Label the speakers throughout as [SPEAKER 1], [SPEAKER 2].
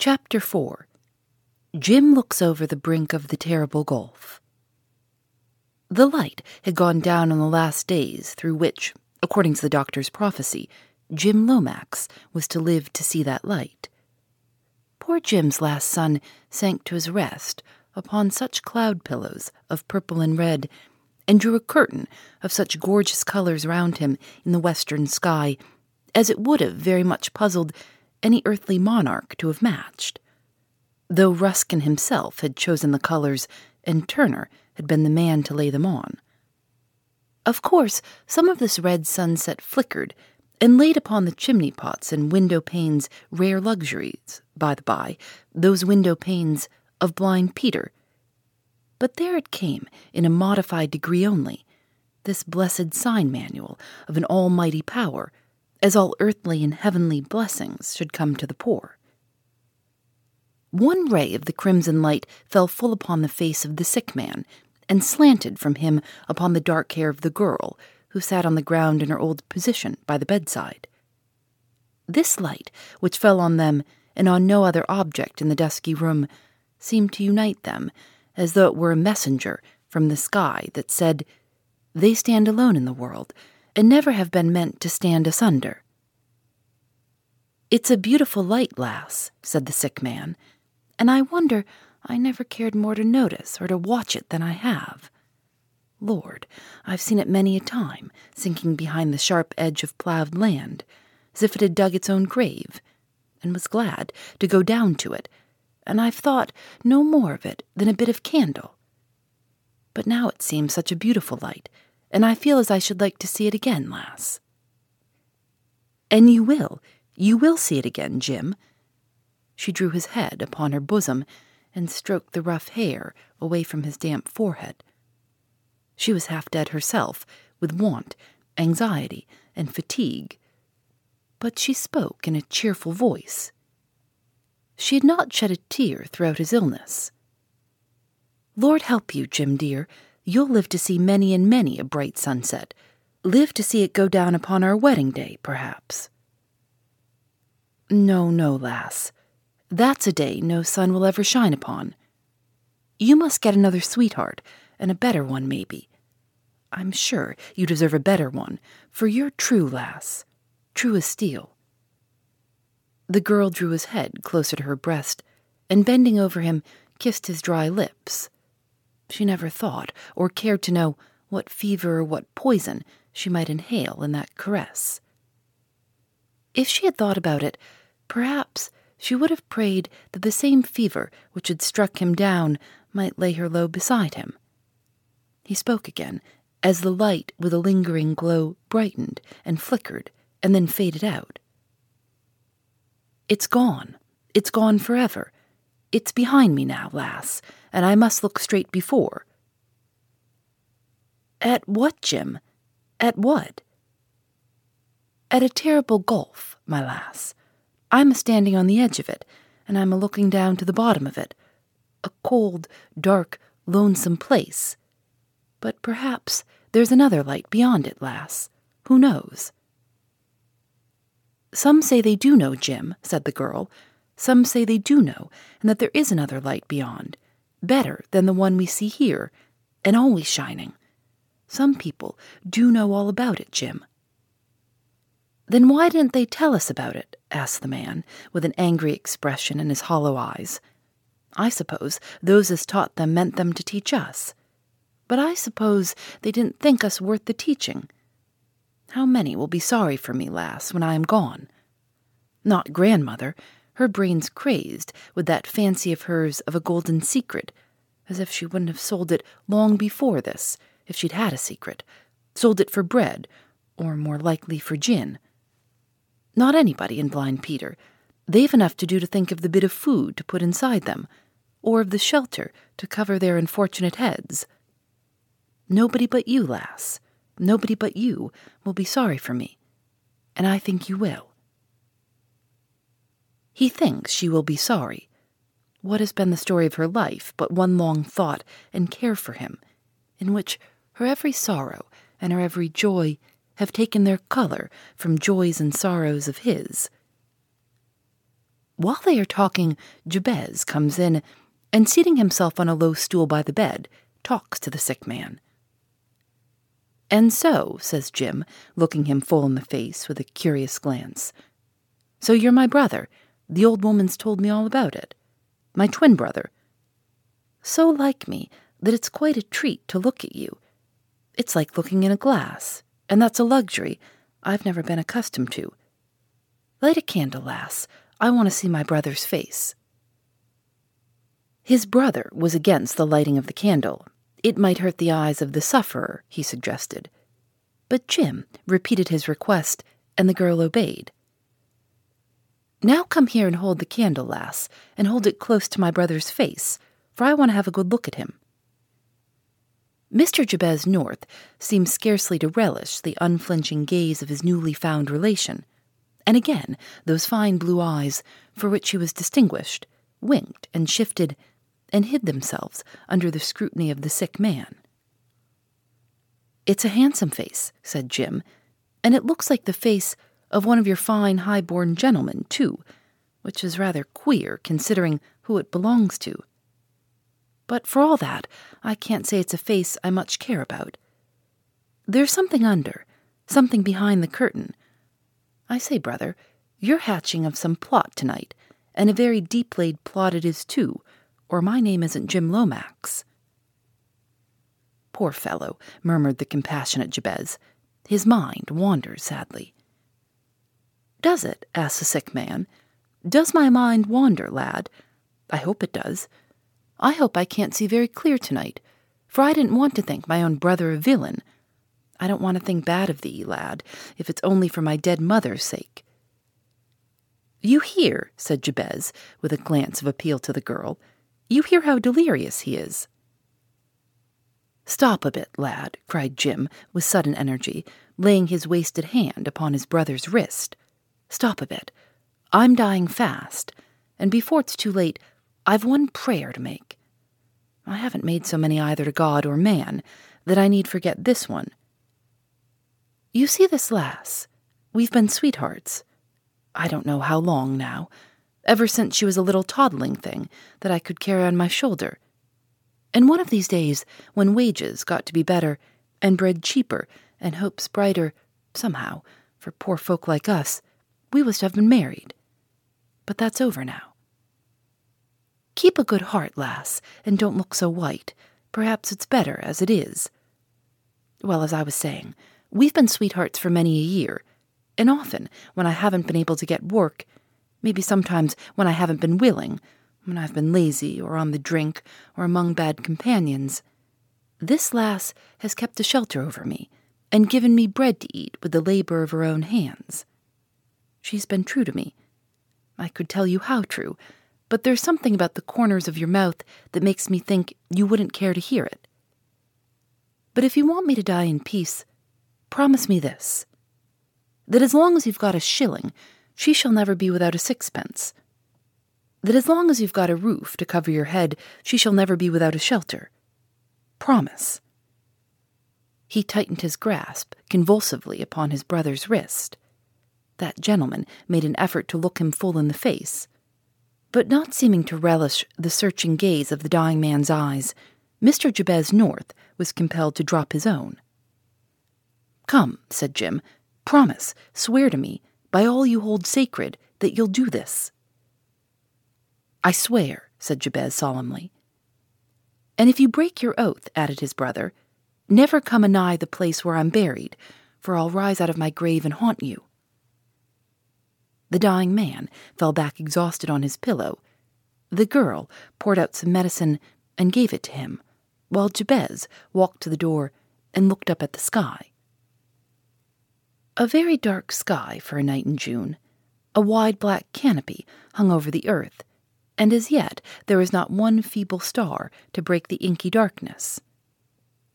[SPEAKER 1] Chapter 4 Jim looks over the brink of the terrible gulf. The light had gone down on the last days through which, according to the doctor's prophecy, Jim Lomax was to live to see that light. Poor Jim's last sun sank to his rest upon such cloud pillows of purple and red, and drew a curtain of such gorgeous colors round him in the western sky as it would have very much puzzled any earthly monarch to have matched. Though Ruskin himself had chosen the colors and Turner had been the man to lay them on. Of course, some of this red sunset flickered and laid upon the chimney pots and window panes rare luxuries, by the by, those window panes of blind Peter. But there it came, in a modified degree only, this blessed sign manual of an almighty power as all earthly and heavenly blessings should come to the poor. One ray of the crimson light fell full upon the face of the sick man, and slanted from him upon the dark hair of the girl, who sat on the ground in her old position by the bedside. This light, which fell on them and on no other object in the dusky room, seemed to unite them, as though it were a messenger from the sky that said, They stand alone in the world and never have been meant to stand asunder. It's a beautiful light, lass, said the sick man, and I wonder I never cared more to notice or to watch it than I have. Lord, I've seen it many a time, sinking behind the sharp edge of ploughed land, as if it had dug its own grave, and was glad to go down to it, and I've thought no more of it than a bit of candle. But now it seems such a beautiful light and I feel as I should like to see it again, lass. And you will, you will see it again, Jim. She drew his head upon her bosom and stroked the rough hair away from his damp forehead. She was half dead herself, with want, anxiety, and fatigue, but she spoke in a cheerful voice. She had not shed a tear throughout his illness. Lord help you, Jim dear, You'll live to see many and many a bright sunset. Live to see it go down upon our wedding day, perhaps. No, no, lass. That's a day no sun will ever shine upon. You must get another sweetheart, and a better one, maybe. I'm sure you deserve a better one, for you're true, lass, true as steel. The girl drew his head closer to her breast, and bending over him, kissed his dry lips. She never thought or cared to know what fever or what poison she might inhale in that caress. If she had thought about it, perhaps she would have prayed that the same fever which had struck him down might lay her low beside him. He spoke again, as the light with a lingering glow brightened and flickered and then faded out. It's gone. It's gone forever. It's behind me now, lass, and I must look straight before. At what, Jim? At what? At a terrible gulf, my lass. I'm a standing on the edge of it, and I'm a looking down to the bottom of it. A cold, dark, lonesome place. But perhaps there's another light beyond it, lass. Who knows? Some say they do know, Jim, said the girl. Some say they do know, and that there is another light beyond better than the one we see here, and always shining. Some people do know all about it, Jim. Then why didn't they tell us about it? asked the man, with an angry expression in his hollow eyes. I suppose those as taught them meant them to teach us. But I suppose they didn't think us worth the teaching. How many will be sorry for me, lass, when I am gone? Not grandmother, her brains crazed with that fancy of hers of a golden secret, as if she wouldn't have sold it long before this, if she'd had a secret, sold it for bread, or more likely for gin. Not anybody in Blind Peter, They've enough to do to think of the bit of food to put inside them, or of the shelter to cover their unfortunate heads. Nobody but you, lass, nobody but you will be sorry for me, and I think you will. He thinks she will be sorry. What has been the story of her life but one long thought and care for him, in which her every sorrow and her every joy have taken their color from joys and sorrows of his? While they are talking, Jabez comes in and, seating himself on a low stool by the bed, talks to the sick man. And so, says Jim, looking him full in the face with a curious glance, so you're my brother. The old woman's told me all about it. My twin brother. So like me that it's quite a treat to look at you. It's like looking in a glass, and that's a luxury I've never been accustomed to. Light a candle, lass. I want to see my brother's face. His brother was against the lighting of the candle. It might hurt the eyes of the sufferer, he suggested. But Jim repeated his request, and the girl obeyed. Now come here and hold the candle, lass, and hold it close to my brother's face, for I want to have a good look at him. Mr. Jabez North seemed scarcely to relish the unflinching gaze of his newly found relation, and again those fine blue eyes, for which he was distinguished, winked and shifted and hid themselves under the scrutiny of the sick man. It's a handsome face, said Jim, and it looks like the face of one of your fine high born gentlemen, too, which is rather queer considering who it belongs to. But for all that, I can't say it's a face I much care about. There's something under, something behind the curtain. I say, brother, you're hatching of some plot tonight, and a very deep laid plot it is, too, or my name isn't Jim Lomax. Poor fellow, murmured the compassionate Jabez. His mind wanders sadly. Does it? asked the sick man. Does my mind wander, lad? I hope it does. I hope I can't see very clear tonight, for I didn't want to think my own brother a villain. I don't want to think bad of thee, lad, if it's only for my dead mother's sake. You hear, said Jabez, with a glance of appeal to the girl. You hear how delirious he is. Stop a bit, lad, cried Jim with sudden energy, laying his wasted hand upon his brother's wrist. Stop a bit. I'm dying fast, and before it's too late, I've one prayer to make. I haven't made so many either to God or man that I need forget this one. You see this lass? We've been sweethearts. I don't know how long now, ever since she was a little toddling thing that I could carry on my shoulder. And one of these days, when wages got to be better, and bread cheaper, and hopes brighter, somehow, for poor folk like us, we was to have been married. But that's over now. Keep a good heart, lass, and don't look so white. Perhaps it's better as it is. Well, as I was saying, we've been sweethearts for many a year, and often when I haven't been able to get work, maybe sometimes when I haven't been willing, when I've been lazy or on the drink or among bad companions, this lass has kept a shelter over me and given me bread to eat with the labor of her own hands. She's been true to me. I could tell you how true, but there's something about the corners of your mouth that makes me think you wouldn't care to hear it. But if you want me to die in peace, promise me this that as long as you've got a shilling, she shall never be without a sixpence. That as long as you've got a roof to cover your head, she shall never be without a shelter. Promise. He tightened his grasp convulsively upon his brother's wrist. That gentleman made an effort to look him full in the face. But not seeming to relish the searching gaze of the dying man's eyes, Mr. Jabez North was compelled to drop his own. Come, said Jim, promise, swear to me, by all you hold sacred, that you'll do this. I swear, said Jabez solemnly. And if you break your oath, added his brother, never come anigh the place where I'm buried, for I'll rise out of my grave and haunt you. The dying man fell back exhausted on his pillow. The girl poured out some medicine and gave it to him, while Jabez walked to the door and looked up at the sky. A very dark sky for a night in June, A wide black canopy hung over the earth, and as yet there was not one feeble star to break the inky darkness.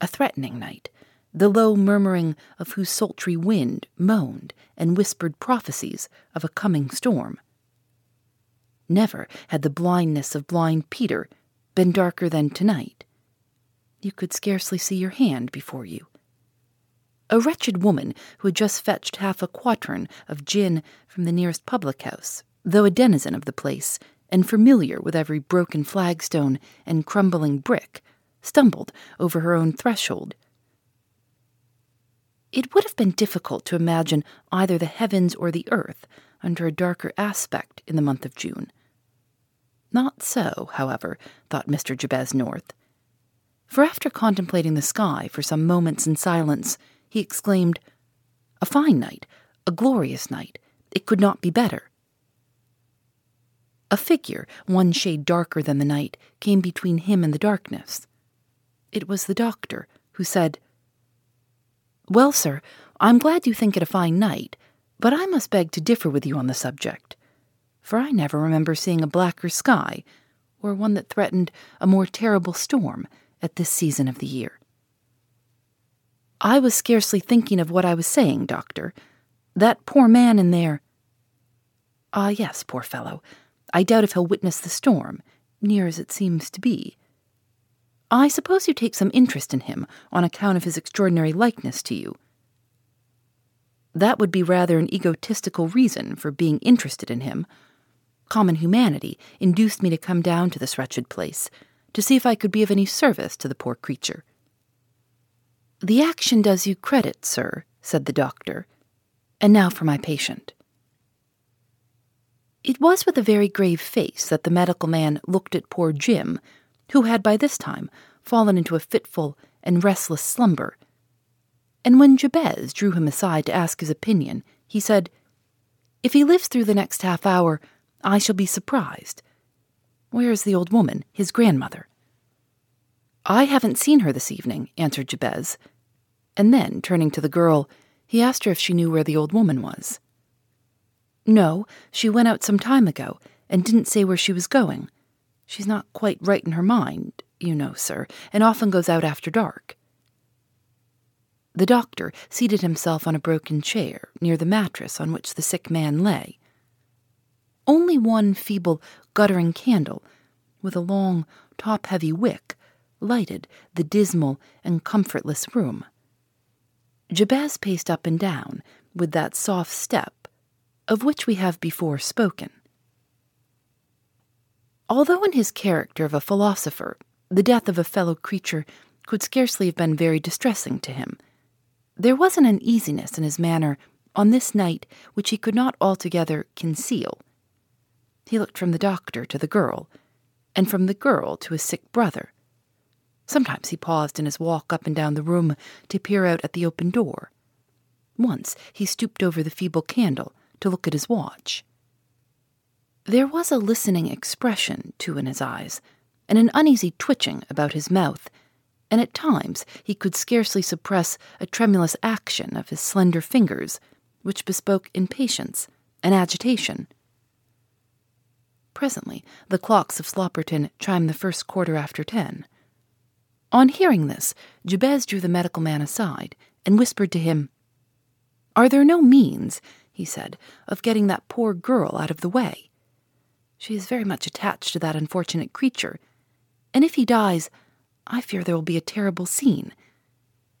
[SPEAKER 1] A threatening night, the low murmuring of whose sultry wind moaned and whispered prophecies of a coming storm. Never had the blindness of blind Peter been darker than tonight. You could scarcely see your hand before you. A wretched woman who had just fetched half a quartern of gin from the nearest public house, though a denizen of the place and familiar with every broken flagstone and crumbling brick, stumbled over her own threshold. It would have been difficult to imagine either the heavens or the earth under a darker aspect in the month of June. Not so, however, thought Mr. Jabez North. For after contemplating the sky for some moments in silence, he exclaimed, A fine night, a glorious night. It could not be better. A figure, one shade darker than the night, came between him and the darkness. It was the doctor, who said, Well, sir, I'm glad you think it a fine night, but I must beg to differ with you on the subject, for I never remember seeing a blacker sky, or one that threatened a more terrible storm at this season of the year. I was scarcely thinking of what I was saying, Doctor. That poor man in there. Ah, yes, poor fellow. I doubt if he'll witness the storm, near as it seems to be. I suppose you take some interest in him on account of his extraordinary likeness to you. That would be rather an egotistical reason for being interested in him. Common humanity induced me to come down to this wretched place, to see if I could be of any service to the poor creature. The action does you credit, sir, said the doctor. And now for my patient. It was with a very grave face that the medical man looked at poor Jim, who had by this time fallen into a fitful and restless slumber. And when Jabez drew him aside to ask his opinion, he said, If he lives through the next half hour, I shall be surprised. Where is the old woman, his grandmother? I haven't seen her this evening, answered Jabez, and then, turning to the girl, he asked her if she knew where the old woman was. No, she went out some time ago and didn't say where she was going. She's not quite right in her mind, you know, sir, and often goes out after dark. The doctor seated himself on a broken chair near the mattress on which the sick man lay. Only one feeble, guttering candle, with a long, top heavy wick, lighted the dismal and comfortless room. Jabez paced up and down with that soft step of which we have before spoken. Although in his character of a philosopher, the death of a fellow creature could scarcely have been very distressing to him, there was an uneasiness in his manner on this night which he could not altogether conceal. He looked from the doctor to the girl, and from the girl to his sick brother. Sometimes he paused in his walk up and down the room to peer out at the open door. Once he stooped over the feeble candle to look at his watch. There was a listening expression, too, in his eyes, and an uneasy twitching about his mouth, and at times he could scarcely suppress a tremulous action of his slender fingers, which bespoke impatience and agitation. Presently the clocks of Slopperton chimed the first quarter after ten. On hearing this, Jabez drew the medical man aside and whispered to him, Are there no means, he said, of getting that poor girl out of the way? She is very much attached to that unfortunate creature, and if he dies, I fear there will be a terrible scene.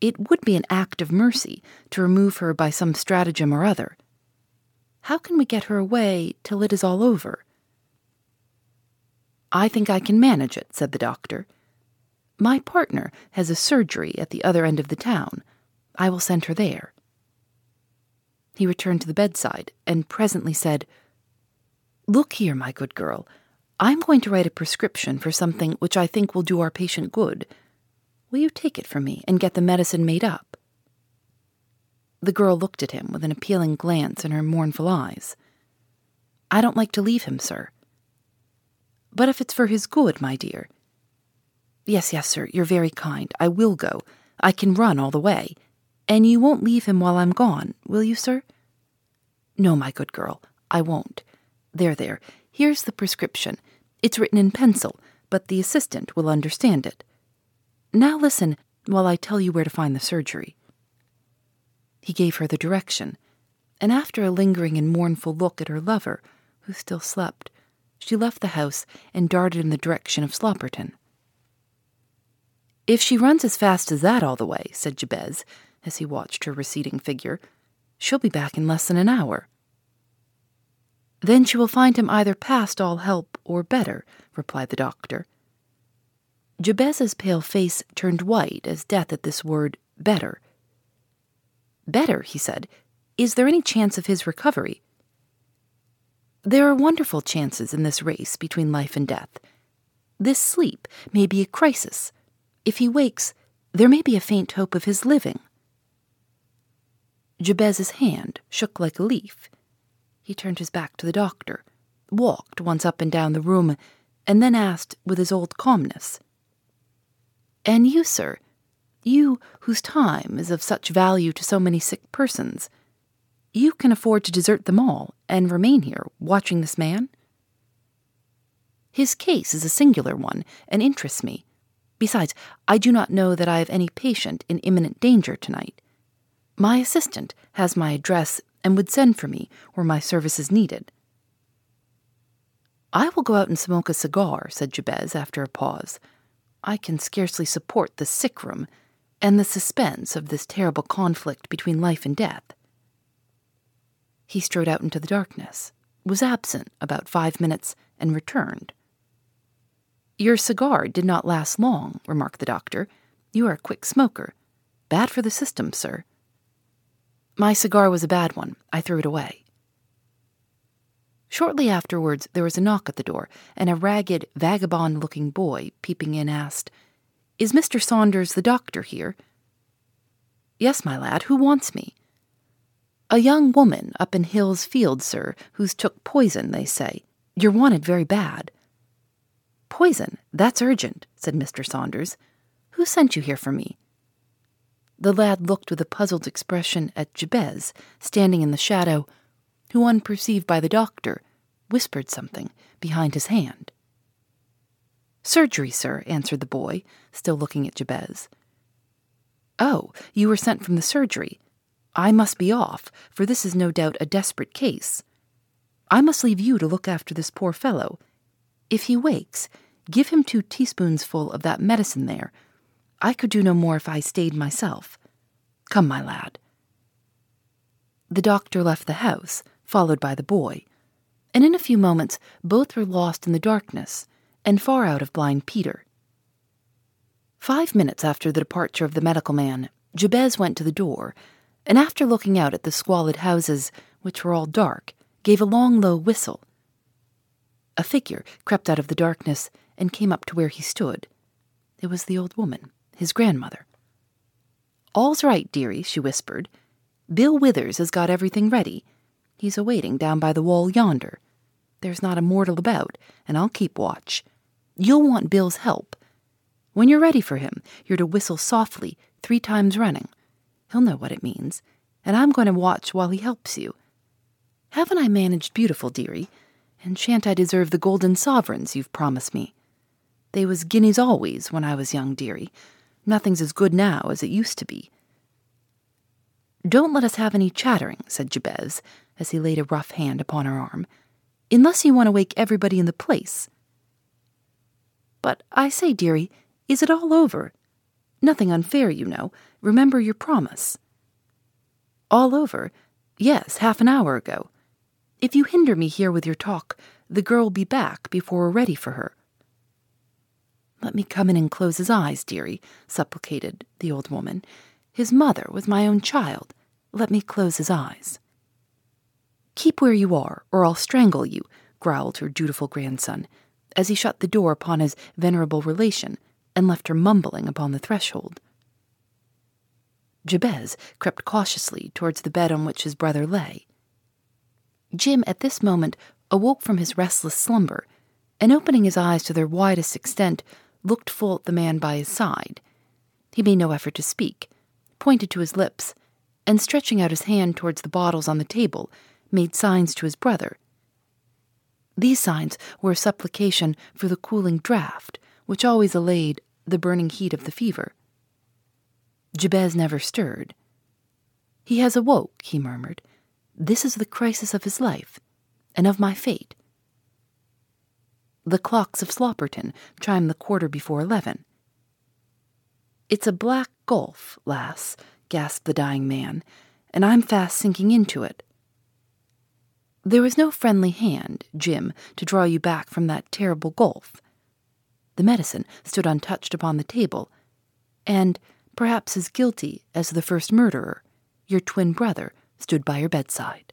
[SPEAKER 1] It would be an act of mercy to remove her by some stratagem or other. How can we get her away till it is all over? I think I can manage it, said the doctor. My partner has a surgery at the other end of the town. I will send her there. He returned to the bedside and presently said, Look here, my good girl. I'm going to write a prescription for something which I think will do our patient good. Will you take it from me and get the medicine made up? The girl looked at him with an appealing glance in her mournful eyes. I don't like to leave him, sir. But if it's for his good, my dear, Yes, yes, sir, you're very kind. I will go. I can run all the way. And you won't leave him while I'm gone, will you, sir? No, my good girl, I won't. There, there. Here's the prescription. It's written in pencil, but the assistant will understand it. Now listen while I tell you where to find the surgery. He gave her the direction, and after a lingering and mournful look at her lover, who still slept, she left the house and darted in the direction of Slopperton. If she runs as fast as that all the way, said Jabez, as he watched her receding figure, she'll be back in less than an hour. Then she will find him either past all help or better, replied the doctor. Jabez's pale face turned white as death at this word better. Better, he said. Is there any chance of his recovery? There are wonderful chances in this race between life and death. This sleep may be a crisis. If he wakes, there may be a faint hope of his living. Jabez's hand shook like a leaf. He turned his back to the doctor, walked once up and down the room, and then asked with his old calmness, And you, sir, you whose time is of such value to so many sick persons, you can afford to desert them all and remain here watching this man? His case is a singular one and interests me. Besides, I do not know that I have any patient in imminent danger tonight. My assistant has my address and would send for me were my services needed. I will go out and smoke a cigar, said Jabez after a pause. I can scarcely support the sick room and the suspense of this terrible conflict between life and death. He strode out into the darkness, was absent about five minutes, and returned. Your cigar did not last long, remarked the doctor. You are a quick smoker. Bad for the system, sir. My cigar was a bad one. I threw it away. Shortly afterwards, there was a knock at the door, and a ragged, vagabond looking boy, peeping in, asked, Is Mr. Saunders the doctor here? Yes, my lad, who wants me? A young woman up in Hill's Field, sir, who's took poison, they say. You're wanted very bad. Poison, that's urgent, said Mr. Saunders. Who sent you here for me? The lad looked with a puzzled expression at Jabez, standing in the shadow, who, unperceived by the doctor, whispered something behind his hand. Surgery, sir, answered the boy, still looking at Jabez. Oh, you were sent from the surgery. I must be off, for this is no doubt a desperate case. I must leave you to look after this poor fellow. If he wakes, Give him two teaspoonsful of that medicine there. I could do no more if I stayed myself. Come, my lad. The doctor left the house, followed by the boy, and in a few moments both were lost in the darkness and far out of blind Peter. Five minutes after the departure of the medical man, Jabez went to the door, and after looking out at the squalid houses, which were all dark, gave a long, low whistle. A figure crept out of the darkness and came up to where he stood. It was the old woman, his grandmother. All's right, dearie, she whispered. Bill Withers has got everything ready. He's awaiting down by the wall yonder. There's not a mortal about, and I'll keep watch. You'll want Bill's help. When you're ready for him, you're to whistle softly three times running. He'll know what it means, and I'm going to watch while he helps you. Haven't I managed beautiful, dearie? And shan't I deserve the golden sovereigns you've promised me? They was guineas always when I was young, dearie. Nothing's as good now as it used to be. Don't let us have any chattering, said Jabez, as he laid a rough hand upon her arm, unless you want to wake everybody in the place. But I say, dearie, is it all over? Nothing unfair, you know. Remember your promise. All over? Yes, half an hour ago. If you hinder me here with your talk, the girl will be back before we're ready for her. Let me come in and close his eyes, dearie, supplicated the old woman. His mother was my own child. Let me close his eyes. Keep where you are, or I'll strangle you, growled her dutiful grandson, as he shut the door upon his venerable relation and left her mumbling upon the threshold. Jabez crept cautiously towards the bed on which his brother lay. Jim at this moment awoke from his restless slumber, and opening his eyes to their widest extent, looked full at the man by his side. He made no effort to speak, pointed to his lips, and stretching out his hand towards the bottles on the table, made signs to his brother These signs were a supplication for the cooling draught, which always allayed the burning heat of the fever. Jabez never stirred. He has awoke, he murmured. This is the crisis of his life, and of my fate. The clocks of Slopperton chime the quarter before eleven. It's a black gulf, lass, gasped the dying man, and I'm fast sinking into it. There was no friendly hand, Jim, to draw you back from that terrible gulf. The medicine stood untouched upon the table, and, perhaps as guilty as the first murderer, your twin brother stood by your bedside.